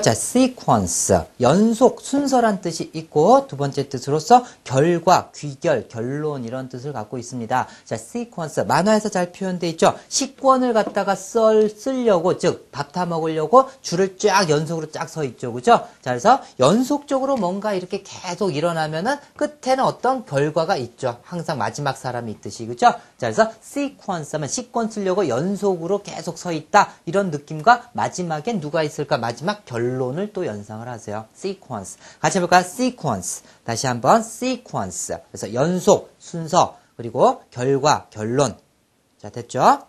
자, sequence. 연속, 순서란 뜻이 있고, 두 번째 뜻으로서 결과, 귀결, 결론, 이런 뜻을 갖고 있습니다. 자, sequence. 만화에서 잘 표현되어 있죠? 식권을 갖다가 썰, 쓰려고, 즉, 밥 타 먹으려고 줄을 쫙 연속으로 쫙 서 있죠. 그죠? 자, 그래서 연속적으로 뭔가 이렇게 계속 일어나면은 끝에는 어떤 결과가 있죠. 항상 마지막 사람이 있듯이. 그죠? 자, 그래서 sequence 하면 식권 쓰려고 연속으로 계속 서 있다. 이런 느낌과 마지막엔 누가 있을까? 마지막 결론 을 또 연상을 하세요. sequence. 같이 해볼까요? sequence. 다시 한번 sequence. 그래서 연속, 순서, 그리고 결과, 결론. 자, 됐죠?